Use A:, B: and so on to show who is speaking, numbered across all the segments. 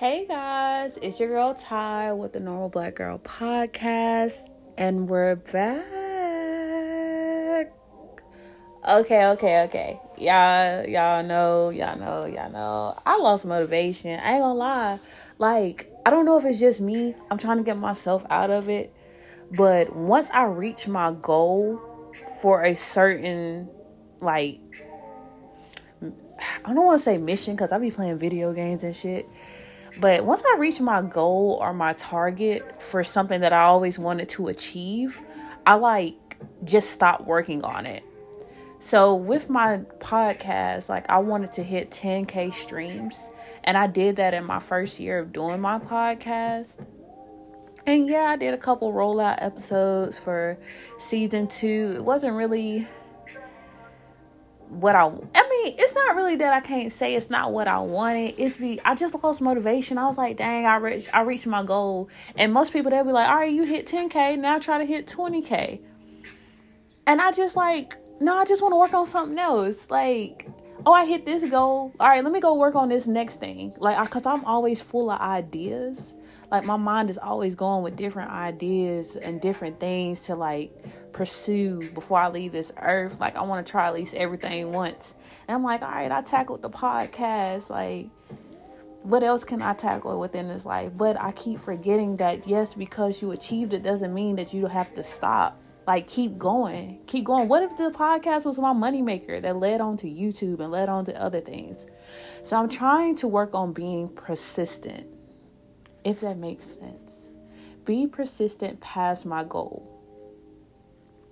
A: Hey guys, it's your girl Ty with the Normal Black Girl podcast, and we're back. Okay, okay, okay. Y'all, y'all know, y'all know, y'all know. I lost motivation. I ain't gonna lie. Like, I don't know if it's just me. I'm trying to get myself out of it. But once I reach my goal for a certain, like, I don't want to say mission because I be playing video games and shit. But once I reach my goal or my target for something that I always wanted to achieve, I like just stop working on it. So with my podcast, like I wanted to hit 10k streams, and I did that in my first year of doing my podcast. And yeah, I did a couple rollout episodes for season 2. It wasn't really what I I mean, it's not really that I can't say it's not what I wanted. It's be I just lost motivation. I was like, dang, I reached I reached my goal. And most people they'll be like, all right, you hit 10k, now try to hit 20k. And I just like, no, I just want to work on something else. Like, oh, I hit this goal. All right, let me go work on this next thing. Like, cause I'm always full of ideas. Like my mind is always going with different ideas and different things to like pursue before I leave this earth. Like I want to try at least everything once. And I'm like, all right, I tackled the podcast. Like, what else can I tackle within this life? But I keep forgetting that yes, because you achieved it doesn't mean that you have to stop. Like keep going. Keep going. What if the podcast was my moneymaker that led on to YouTube and led on to other things? So I'm trying to work on being persistent if that makes sense. Be persistent past my goal.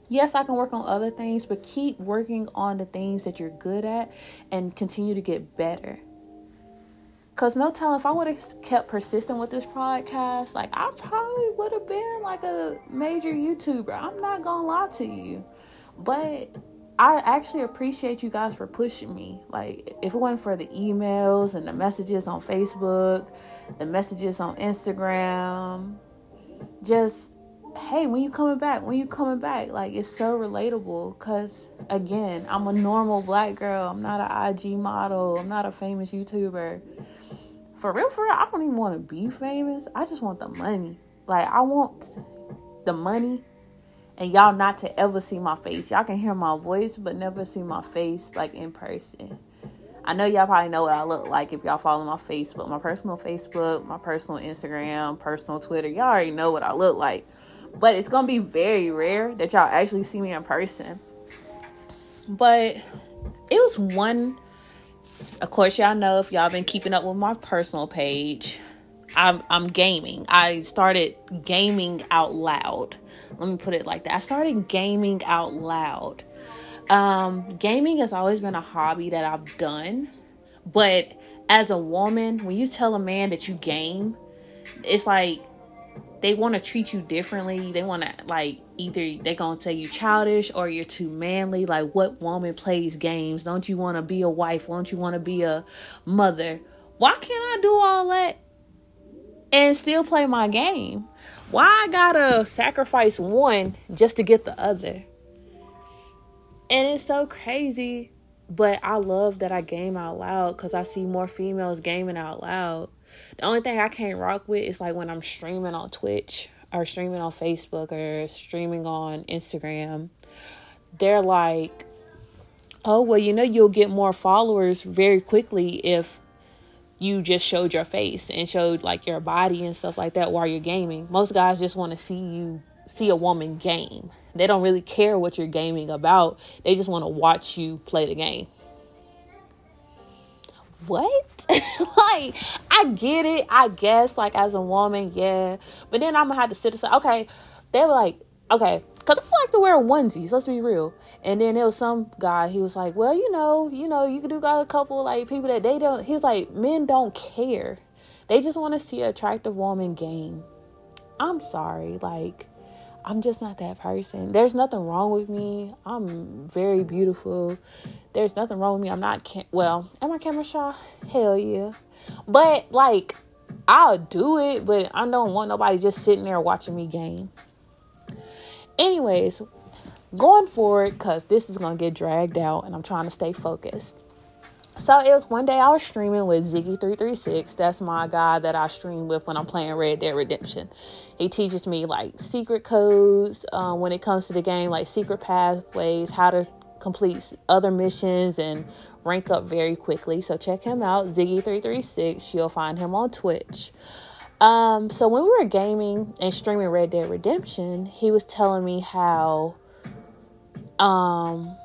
A: Yes, I can work on other things, but keep working on the things that you're good at and continue to get better. Cause no telling if I would have kept persistent with this podcast, like I probably would have been like a major YouTuber. I'm not gonna lie to you. But I actually appreciate you guys for pushing me. Like, if it wasn't for the emails and the messages on Facebook, the messages on Instagram, just hey, when you coming back? When you coming back? Like, it's so relatable. Cause again, I'm a normal black girl. I'm not an IG model. I'm not a famous YouTuber. For real, for real, I don't even want to be famous. I just want the money. Like, I want the money and y'all not to ever see my face. Y'all can hear my voice, but never see my face like in person. I know y'all probably know what I look like if y'all follow my Facebook, my personal Facebook, my personal Instagram, personal Twitter. Y'all already know what I look like. But it's gonna be very rare that y'all actually see me in person. But it was one of course y'all know if y'all been keeping up with my personal page. I'm I'm gaming. I started gaming out loud let me put it like that. I started gaming out loud. Um, gaming has always been a hobby that I've done, but as a woman, when you tell a man that you game, it's like they want to treat you differently. They want to like either they're gonna say you childish or you're too manly. Like what woman plays games? Don't you want to be a wife? Don't you want to be a mother? Why can't I do all that and still play my game? Why I gotta sacrifice one just to get the other? And it's so crazy, but I love that I game out loud because I see more females gaming out loud. The only thing I can't rock with is like when I'm streaming on Twitch or streaming on Facebook or streaming on Instagram. They're like, oh, well, you know, you'll get more followers very quickly if you just showed your face and showed like your body and stuff like that while you're gaming. Most guys just want to see you see a woman game. They don't really care what you're gaming about. They just want to watch you play the game. What? like, I get it, I guess, like as a woman, yeah. But then I'm gonna have to sit aside. Okay, they were like, okay, because I like to wear onesies. Let's be real. And then there was some guy. He was like, "Well, you know, you know, you could do got a couple like people that they don't." He was like, "Men don't care. They just want to see an attractive woman game." I'm sorry, like. I'm just not that person. There's nothing wrong with me. I'm very beautiful. There's nothing wrong with me. I'm not cam- well, am I camera shy? Hell yeah. But like I'll do it, but I don't want nobody just sitting there watching me game anyways, going forward, because this is to get dragged out and I'm trying to stay focused. So it was one day I was streaming with Ziggy336. That's my guy that I stream with when I'm playing Red Dead Redemption. He teaches me like secret codes uh, when it comes to the game, like secret pathways, how to complete other missions and rank up very quickly. So check him out, Ziggy336. You'll find him on Twitch. Um, so when we were gaming and streaming Red Dead Redemption, he was telling me how um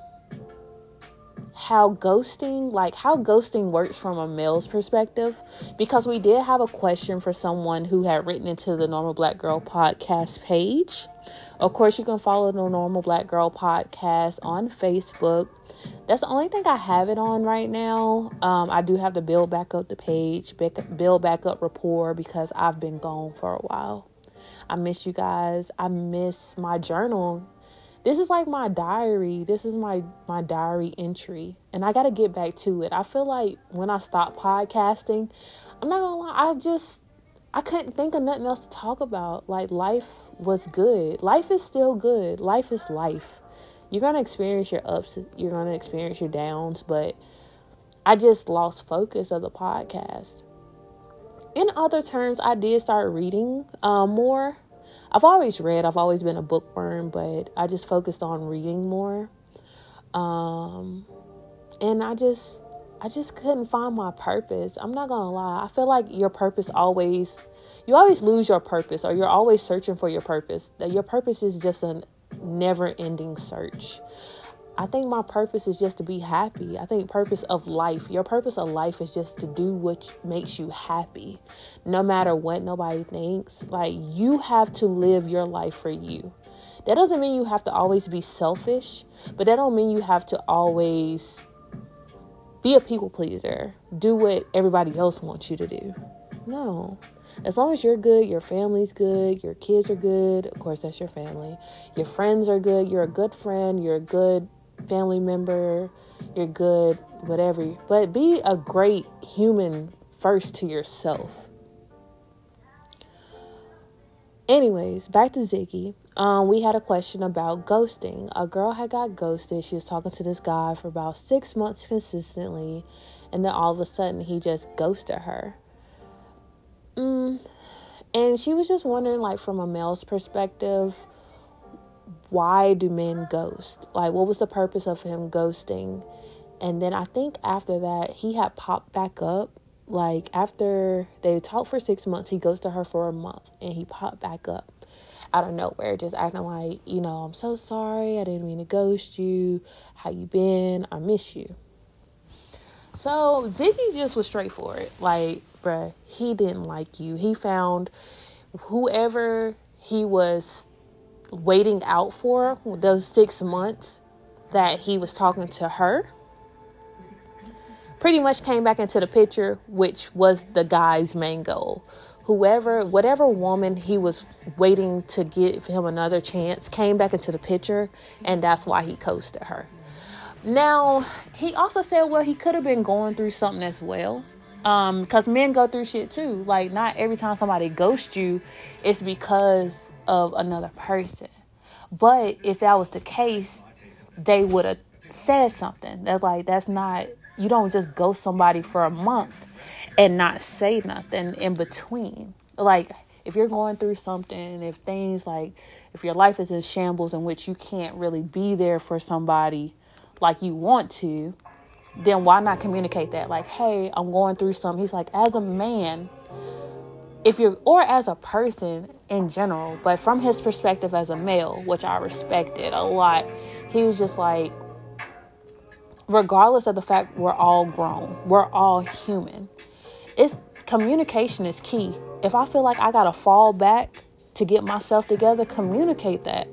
A: how ghosting like how ghosting works from a male's perspective because we did have a question for someone who had written into the normal black girl podcast page. Of course you can follow the normal black girl podcast on facebook. That's the only thing i have it on right now. Um, i do have to build back up the page build back up rapport because i've been gone for a while. I miss you guys. I miss my journal this is like my diary. This is my my diary entry and i gotta get back to it. I feel like when i stopped podcasting i'm not gonna lie i just i couldn't think of nothing else to talk about. Like life was good. Life is still good. Life is life. You're gonna experience your ups you're gonna experience your downs but i just lost focus of the podcast. In other terms i did start reading um, more I've always read, I've always been a bookworm, but I just focused on reading more. Um, and I just I just couldn't find my purpose. I'm not gonna lie. I feel like your purpose always you always lose your purpose or you're always searching for your purpose. That your purpose is just a never ending search. I think my purpose is just to be happy. I think purpose of life, your purpose of life is just to do what makes you happy. No matter what nobody thinks, like you have to live your life for you. That doesn't mean you have to always be selfish, but that don't mean you have to always be a people pleaser. Do what everybody else wants you to do. No. As long as you're good, your family's good, your kids are good, of course that's your family. Your friends are good, you're a good friend, you're a good family member, you're good, whatever. But be a great human first to yourself. Anyways, back to Ziggy. Um, we had a question about ghosting. A girl had got ghosted. She was talking to this guy for about six months consistently, and then all of a sudden he just ghosted her. Mm. And she was just wondering, like, from a male's perspective, why do men ghost? Like, what was the purpose of him ghosting? And then I think after that, he had popped back up. Like, after they talked for six months, he ghosted her for a month and he popped back up out of nowhere, just acting like, you know, I'm so sorry. I didn't mean to ghost you. How you been? I miss you. So Ziggy just was straightforward. Like, bruh, he didn't like you. He found whoever he was waiting out for those six months that he was talking to her pretty much came back into the picture, which was the guy's main goal. Whoever, whatever woman he was waiting to give him another chance came back into the picture, and that's why he coasted her. Now, he also said, well, he could have been going through something as well. Um, because men go through shit too. Like, not every time somebody ghosts you, it's because of another person. But if that was the case, they would have said something. That's like that's not you don't just ghost somebody for a month and not say nothing in between. Like if you're going through something, if things like if your life is in shambles in which you can't really be there for somebody like you want to, then why not communicate that? Like, hey, I'm going through something. He's like, as a man, if you're or as a person in general but from his perspective as a male which i respected a lot he was just like regardless of the fact we're all grown we're all human it's communication is key. If i feel like i gotta fall back to get myself together communicate that.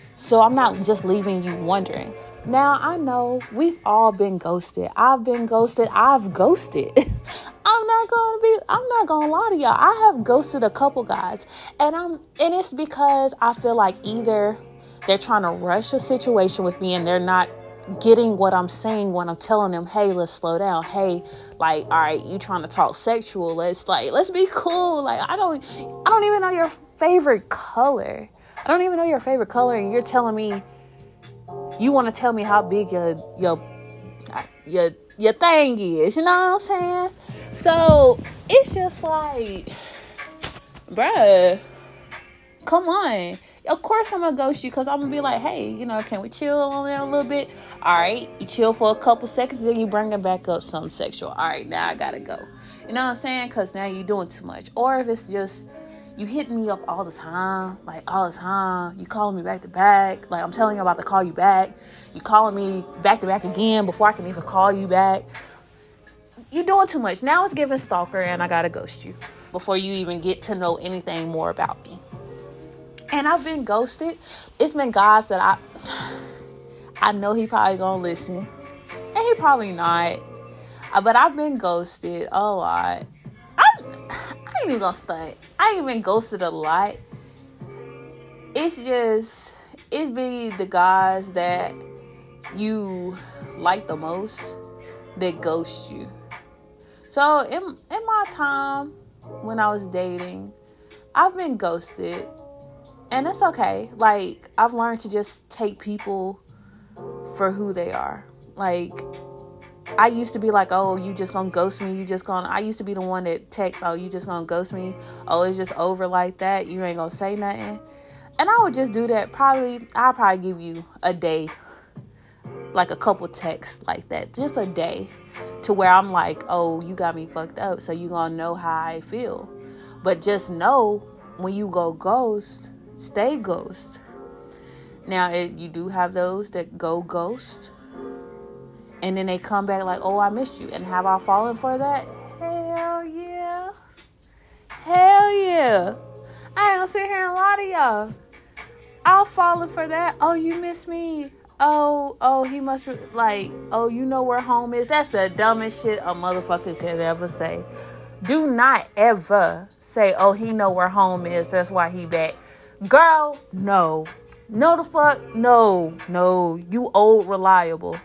A: So i'm not just leaving you wondering. Now i know we've all been ghosted. I've been ghosted. I've ghosted I'm not gonna be I'm not gonna lie to y'all. I have ghosted a couple guys and I'm and it's because I feel like either they're trying to rush a situation with me and they're not getting what I'm saying when I'm telling them, hey, let's slow down. Hey, like, all right, you trying to talk sexual. Let's like let's be cool. Like I don't I don't even know your favorite color. I don't even know your favorite color and you're telling me you want to tell me how big your your your your thing is. You know what I'm saying? So it's just like, bruh, come on. Of course I'm gonna ghost you because I'm gonna be like, hey, you know, can we chill on that a little bit? All right, you chill for a couple seconds, then you bring it back up something sexual. All right, now I gotta go. You know what I'm saying? Because now you're doing too much. Or if it's just you hit me up all the time, like all the time. You calling me back to back. Like I'm telling you about to call you back. You calling me back to back again before I can even call you back. You're doing too much. Now it's giving stalker and I gotta ghost you before you even get to know anything more about me. And I've been ghosted. It's been guys that I I know he probably gonna listen. And he probably not. Uh, but I've been ghosted a lot. I'm, I ain't even gonna stunt. I ain't been ghosted a lot. It's just it's be the guys that you like the most that ghost you. So in in my time when I was dating, I've been ghosted. And it's okay. Like I've learned to just take people for who they are. Like I used to be like, oh, you just gonna ghost me. You just gonna. I used to be the one that texts, oh, you just gonna ghost me. Oh, it's just over like that. You ain't gonna say nothing. And I would just do that. Probably, I'll probably give you a day, like a couple texts like that, just a day, to where I'm like, oh, you got me fucked up. So you gonna know how I feel. But just know when you go ghost, stay ghost. Now, it, you do have those that go ghost and then they come back like, oh, I missed you. And have I fallen for that? Hell yeah. Hell yeah. I ain't gonna sit here and lie to y'all. I'll fallen for that. Oh, you miss me. Oh, oh, he must like, oh, you know where home is. That's the dumbest shit a motherfucker could ever say. Do not ever say, oh, he know where home is. That's why he back. Girl, no. No the fuck, no, no. You old reliable.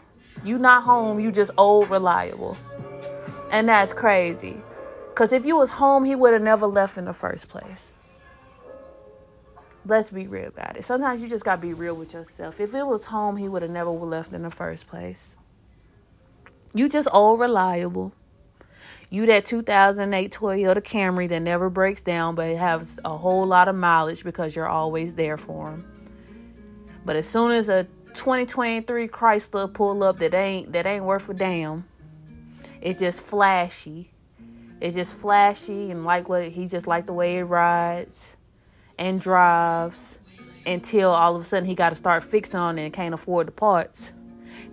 A: You not home, you just old reliable. And that's crazy. Cause if you was home, he would have never left in the first place. Let's be real about it. Sometimes you just gotta be real with yourself. If it was home, he would have never left in the first place. You just old reliable. You that 2008 Toyota Camry that never breaks down but has a whole lot of mileage because you're always there for him. But as soon as a 2023 Chrysler pull up that ain't that ain't worth a damn. It's just flashy. It's just flashy and like what he just like the way it rides and drives until all of a sudden he got to start fixing on it and can't afford the parts.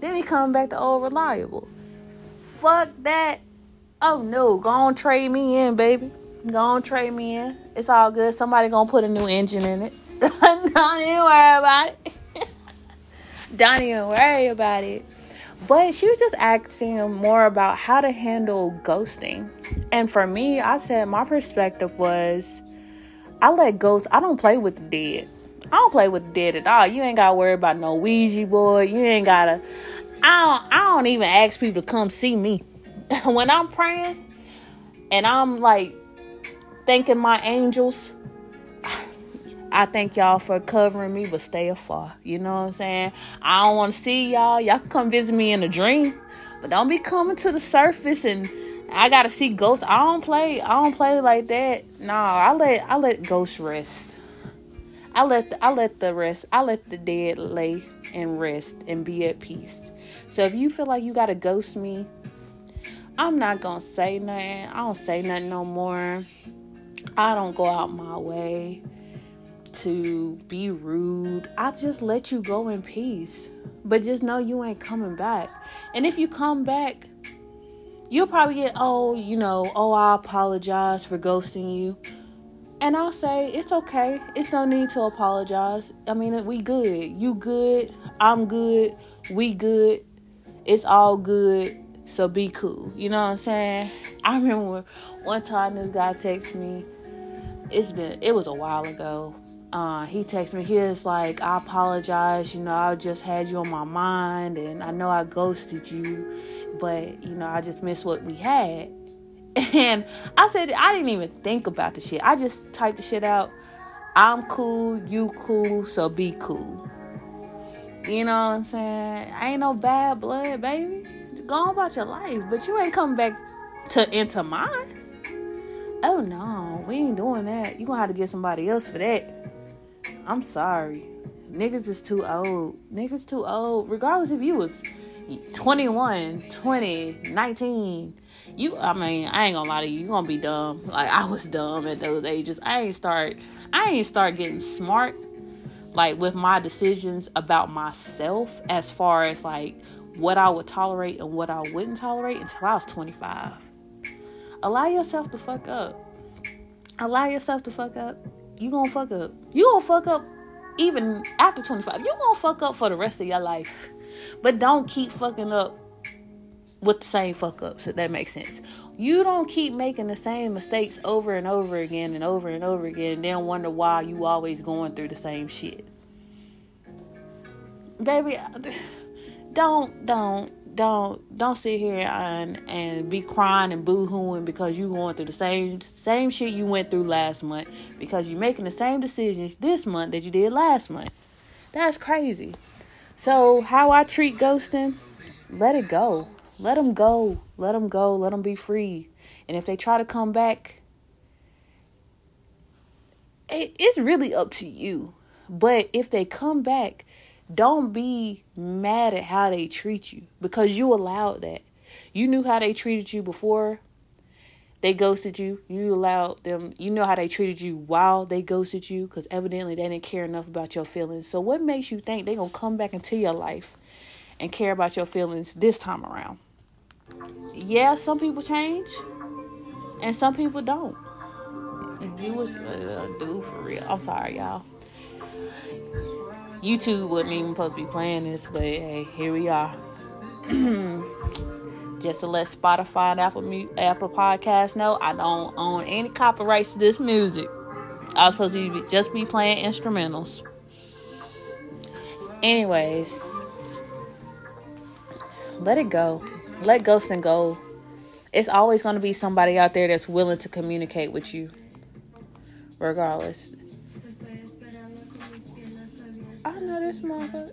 A: Then he come back to old reliable. Fuck that. Oh no, go on trade me in, baby. Go on trade me in. It's all good. Somebody gonna put a new engine in it. Don't even worry about it. Don't even worry about it. But she was just asking him more about how to handle ghosting. And for me, I said my perspective was I let ghosts, I don't play with the dead. I don't play with the dead at all. You ain't gotta worry about no Ouija board. You ain't gotta I don't I don't even ask people to come see me. when I'm praying and I'm like thanking my angels I thank y'all for covering me, but stay afar. You know what I'm saying? I don't want to see y'all. Y'all can come visit me in a dream, but don't be coming to the surface and I gotta see ghosts. I don't play. I don't play like that. No, I let I let ghosts rest. I let the, I let the rest. I let the dead lay and rest and be at peace. So if you feel like you gotta ghost me, I'm not gonna say nothing. I don't say nothing no more. I don't go out my way to be rude. I just let you go in peace. But just know you ain't coming back. And if you come back, you'll probably get, oh, you know, oh, I apologize for ghosting you. And I'll say, it's okay. It's no need to apologize. I mean, we good. You good. I'm good. We good. It's all good. So be cool. You know what I'm saying? I remember one time this guy texted me. It's been, it was a while ago uh, he texted me. He was like, I apologize. You know, I just had you on my mind, and I know I ghosted you, but you know, I just missed what we had. And I said, I didn't even think about the shit. I just typed the shit out. I'm cool, you cool, so be cool. You know what I'm saying? I ain't no bad blood, baby. go on about your life, but you ain't coming back to into mine. Oh no, we ain't doing that. You gonna have to get somebody else for that. I'm sorry. Niggas is too old. Niggas too old. Regardless if you was 21, 20, 19. You I mean, I ain't gonna lie to you, you gonna be dumb. Like I was dumb at those ages. I ain't start I ain't start getting smart like with my decisions about myself as far as like what I would tolerate and what I wouldn't tolerate until I was 25. Allow yourself to fuck up. Allow yourself to fuck up. You gonna fuck up. You gonna fuck up even after 25. You gonna fuck up for the rest of your life. But don't keep fucking up with the same fuck ups, if that makes sense. You don't keep making the same mistakes over and over again and over and over again and then wonder why you always going through the same shit. Baby, don't, don't, don't, don't sit here and, and be crying and boo-hooing because you going through the same same shit you went through last month because you're making the same decisions this month that you did last month. That's crazy. So, how I treat ghosting, let it go. Let them go. Let them go. Let them be free. And if they try to come back, it's really up to you. But if they come back, don't be mad at how they treat you because you allowed that. You knew how they treated you before they ghosted you. You allowed them, you know how they treated you while they ghosted you because evidently they didn't care enough about your feelings. So, what makes you think they're going to come back into your life and care about your feelings this time around? Yeah, some people change and some people don't. You was a dude for real. I'm sorry, y'all. YouTube wasn't even supposed to be playing this, but hey, here we are. Just to let Spotify and Apple Apple Podcast know, I don't own any copyrights to this music. I was supposed to be, just be playing instrumentals. Anyways, let it go. Let ghosting go. It's always going to be somebody out there that's willing to communicate with you, regardless. I know this motherfucker.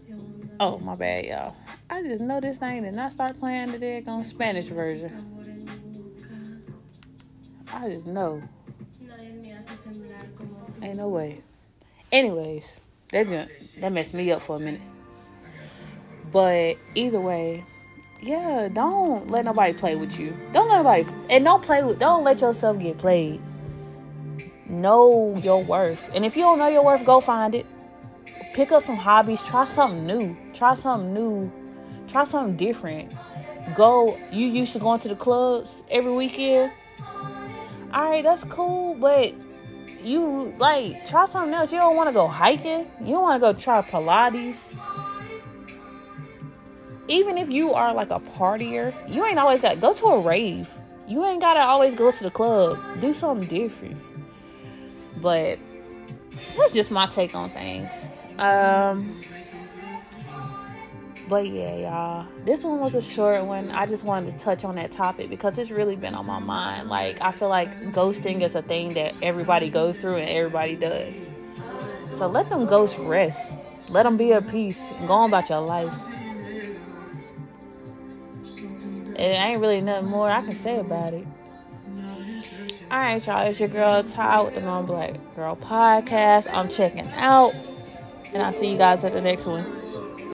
A: Oh, my bad, y'all. I just know this thing did not start playing the on Spanish version. I just know. Ain't no way. Anyways, that just, that messed me up for a minute. But either way, yeah, don't let nobody play with you. Don't let nobody and don't play with don't let yourself get played. Know your worth. And if you don't know your worth, go find it pick up some hobbies, try something new, try something new, try something different. Go, you used to going to the clubs every weekend. All right, that's cool, but you like try something else. You don't want to go hiking. You don't want to go try Pilates. Even if you are like a partier, you ain't always got go to a rave. You ain't gotta always go to the club. Do something different. But that's just my take on things. Um, but yeah, y'all, this one was a short one. I just wanted to touch on that topic because it's really been on my mind. Like, I feel like ghosting is a thing that everybody goes through and everybody does. So let them ghosts rest. Let them be at peace. Go on about your life. And ain't really nothing more I can say about it. Alright, y'all. It's your girl Ty with the Normal Black Girl Podcast. I'm checking out. And I'll see you guys at the next one.